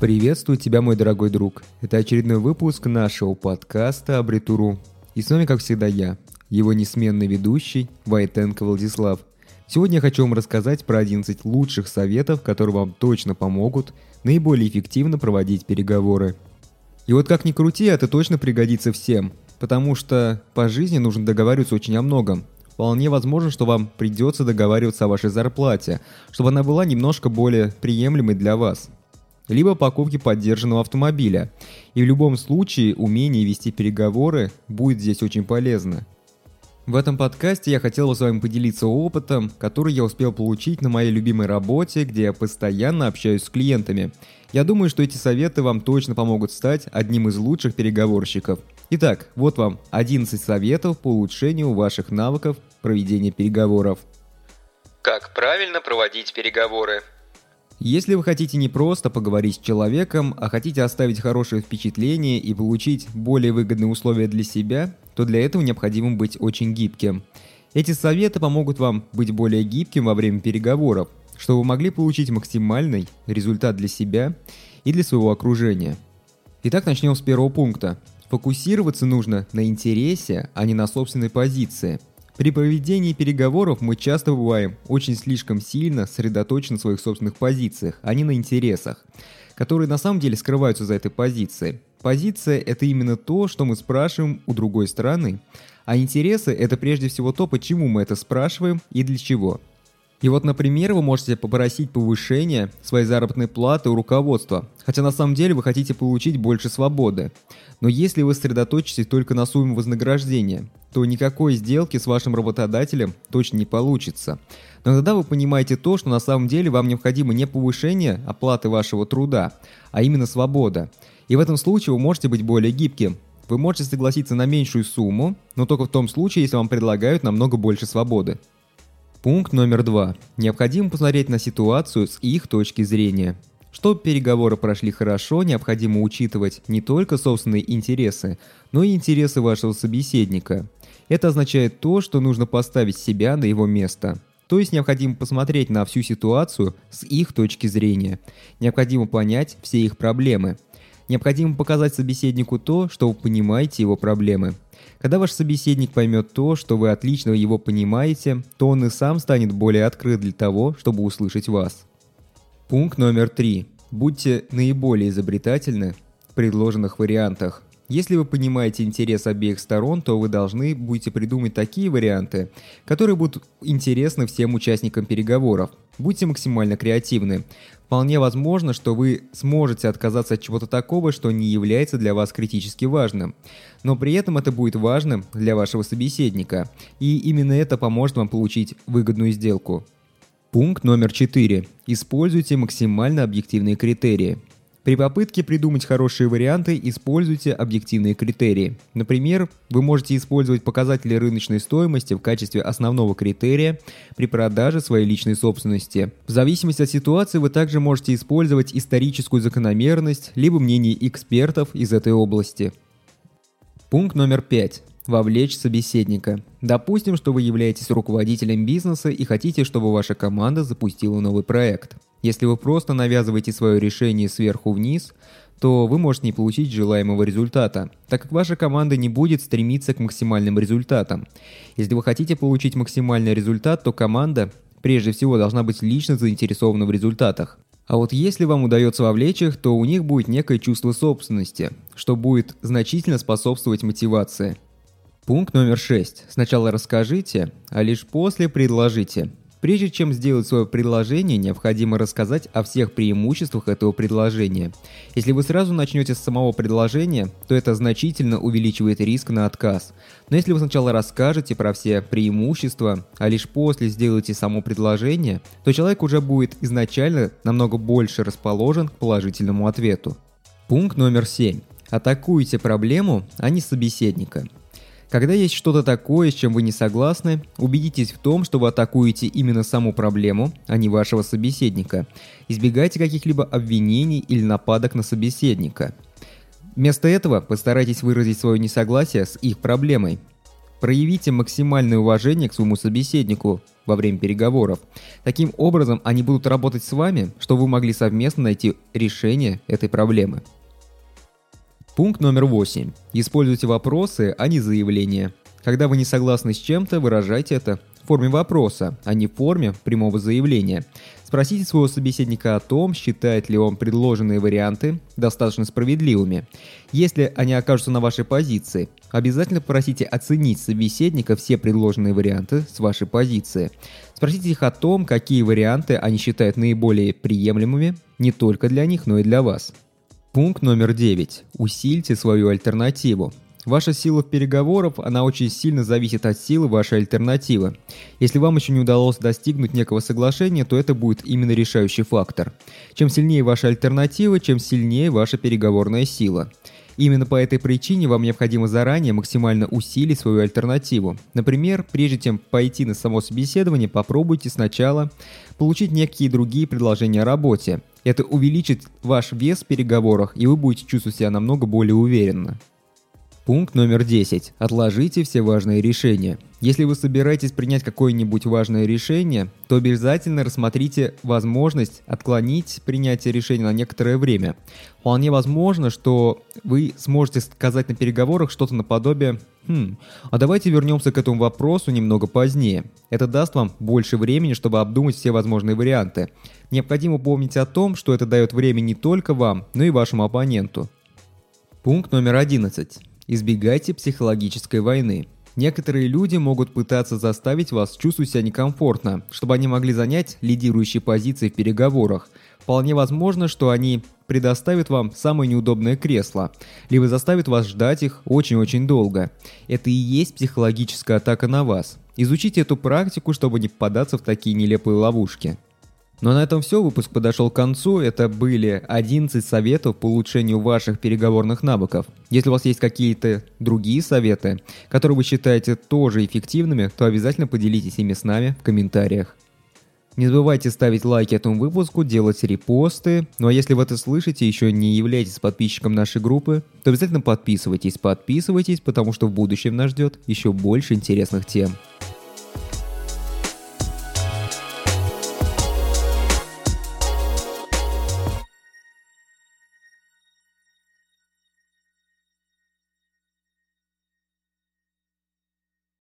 Приветствую тебя, мой дорогой друг. Это очередной выпуск нашего подкаста «Абритуру». И с вами, как всегда, я, его несменный ведущий Вайтенко Владислав. Сегодня я хочу вам рассказать про 11 лучших советов, которые вам точно помогут наиболее эффективно проводить переговоры. И вот как ни крути, это точно пригодится всем, потому что по жизни нужно договариваться очень о многом. Вполне возможно, что вам придется договариваться о вашей зарплате, чтобы она была немножко более приемлемой для вас – либо покупки поддержанного автомобиля. И в любом случае умение вести переговоры будет здесь очень полезно. В этом подкасте я хотел бы с вами поделиться опытом, который я успел получить на моей любимой работе, где я постоянно общаюсь с клиентами. Я думаю, что эти советы вам точно помогут стать одним из лучших переговорщиков. Итак, вот вам 11 советов по улучшению ваших навыков проведения переговоров. Как правильно проводить переговоры? Если вы хотите не просто поговорить с человеком, а хотите оставить хорошее впечатление и получить более выгодные условия для себя, то для этого необходимо быть очень гибким. Эти советы помогут вам быть более гибким во время переговоров, чтобы вы могли получить максимальный результат для себя и для своего окружения. Итак, начнем с первого пункта. Фокусироваться нужно на интересе, а не на собственной позиции – при проведении переговоров мы часто бываем очень слишком сильно сосредоточены на своих собственных позициях, а не на интересах, которые на самом деле скрываются за этой позицией. Позиция – это именно то, что мы спрашиваем у другой стороны, а интересы – это прежде всего то, почему мы это спрашиваем и для чего. И вот, например, вы можете попросить повышения своей заработной платы у руководства, хотя на самом деле вы хотите получить больше свободы. Но если вы сосредоточитесь только на сумме вознаграждения, то никакой сделки с вашим работодателем точно не получится. Но тогда вы понимаете то, что на самом деле вам необходимо не повышение оплаты вашего труда, а именно свобода. И в этом случае вы можете быть более гибким. Вы можете согласиться на меньшую сумму, но только в том случае, если вам предлагают намного больше свободы. Пункт номер два. Необходимо посмотреть на ситуацию с их точки зрения. Чтобы переговоры прошли хорошо, необходимо учитывать не только собственные интересы, но и интересы вашего собеседника. Это означает то, что нужно поставить себя на его место. То есть необходимо посмотреть на всю ситуацию с их точки зрения. Необходимо понять все их проблемы. Необходимо показать собеседнику то, что вы понимаете его проблемы. Когда ваш собеседник поймет то, что вы отлично его понимаете, то он и сам станет более открыт для того, чтобы услышать вас. Пункт номер три. Будьте наиболее изобретательны в предложенных вариантах. Если вы понимаете интерес обеих сторон, то вы должны будете придумать такие варианты, которые будут интересны всем участникам переговоров. Будьте максимально креативны. Вполне возможно, что вы сможете отказаться от чего-то такого, что не является для вас критически важным. Но при этом это будет важным для вашего собеседника. И именно это поможет вам получить выгодную сделку. Пункт номер 4. Используйте максимально объективные критерии. При попытке придумать хорошие варианты используйте объективные критерии. Например, вы можете использовать показатели рыночной стоимости в качестве основного критерия при продаже своей личной собственности. В зависимости от ситуации вы также можете использовать историческую закономерность либо мнение экспертов из этой области. Пункт номер пять вовлечь собеседника. Допустим, что вы являетесь руководителем бизнеса и хотите, чтобы ваша команда запустила новый проект. Если вы просто навязываете свое решение сверху вниз, то вы можете не получить желаемого результата, так как ваша команда не будет стремиться к максимальным результатам. Если вы хотите получить максимальный результат, то команда прежде всего должна быть лично заинтересована в результатах. А вот если вам удается вовлечь их, то у них будет некое чувство собственности, что будет значительно способствовать мотивации. Пункт номер шесть. Сначала расскажите, а лишь после предложите. Прежде чем сделать свое предложение, необходимо рассказать о всех преимуществах этого предложения. Если вы сразу начнете с самого предложения, то это значительно увеличивает риск на отказ. Но если вы сначала расскажете про все преимущества, а лишь после сделаете само предложение, то человек уже будет изначально намного больше расположен к положительному ответу. Пункт номер 7. Атакуйте проблему, а не собеседника. Когда есть что-то такое, с чем вы не согласны, убедитесь в том, что вы атакуете именно саму проблему, а не вашего собеседника. Избегайте каких-либо обвинений или нападок на собеседника. Вместо этого постарайтесь выразить свое несогласие с их проблемой. Проявите максимальное уважение к своему собеседнику во время переговоров. Таким образом, они будут работать с вами, чтобы вы могли совместно найти решение этой проблемы. Пункт номер восемь. Используйте вопросы, а не заявления. Когда вы не согласны с чем-то, выражайте это в форме вопроса, а не в форме прямого заявления. Спросите своего собеседника о том, считает ли он предложенные варианты достаточно справедливыми. Если они окажутся на вашей позиции, обязательно попросите оценить собеседника все предложенные варианты с вашей позиции. Спросите их о том, какие варианты они считают наиболее приемлемыми не только для них, но и для вас. Пункт номер 9. Усильте свою альтернативу. Ваша сила в переговорах, она очень сильно зависит от силы вашей альтернативы. Если вам еще не удалось достигнуть некого соглашения, то это будет именно решающий фактор. Чем сильнее ваша альтернатива, чем сильнее ваша переговорная сила. Именно по этой причине вам необходимо заранее максимально усилить свою альтернативу. Например, прежде чем пойти на само собеседование, попробуйте сначала получить некие другие предложения о работе. Это увеличит ваш вес в переговорах, и вы будете чувствовать себя намного более уверенно. Пункт номер 10. Отложите все важные решения. Если вы собираетесь принять какое-нибудь важное решение, то обязательно рассмотрите возможность отклонить принятие решения на некоторое время. Вполне возможно, что вы сможете сказать на переговорах что-то наподобие «Хм, а давайте вернемся к этому вопросу немного позднее». Это даст вам больше времени, чтобы обдумать все возможные варианты. Необходимо помнить о том, что это дает время не только вам, но и вашему оппоненту. Пункт номер 11. Избегайте психологической войны. Некоторые люди могут пытаться заставить вас чувствовать себя некомфортно, чтобы они могли занять лидирующие позиции в переговорах. Вполне возможно, что они предоставят вам самое неудобное кресло, либо заставят вас ждать их очень-очень долго. Это и есть психологическая атака на вас. Изучите эту практику, чтобы не попадаться в такие нелепые ловушки. А на этом все, выпуск подошел к концу. Это были 11 советов по улучшению ваших переговорных навыков. Если у вас есть какие-то другие советы, которые вы считаете тоже эффективными, то обязательно поделитесь ими с нами в комментариях. Не забывайте ставить лайки этому выпуску, делать репосты. Ну а если вы это слышите еще не являетесь подписчиком нашей группы, то обязательно подписывайтесь, подписывайтесь, потому что в будущем нас ждет еще больше интересных тем.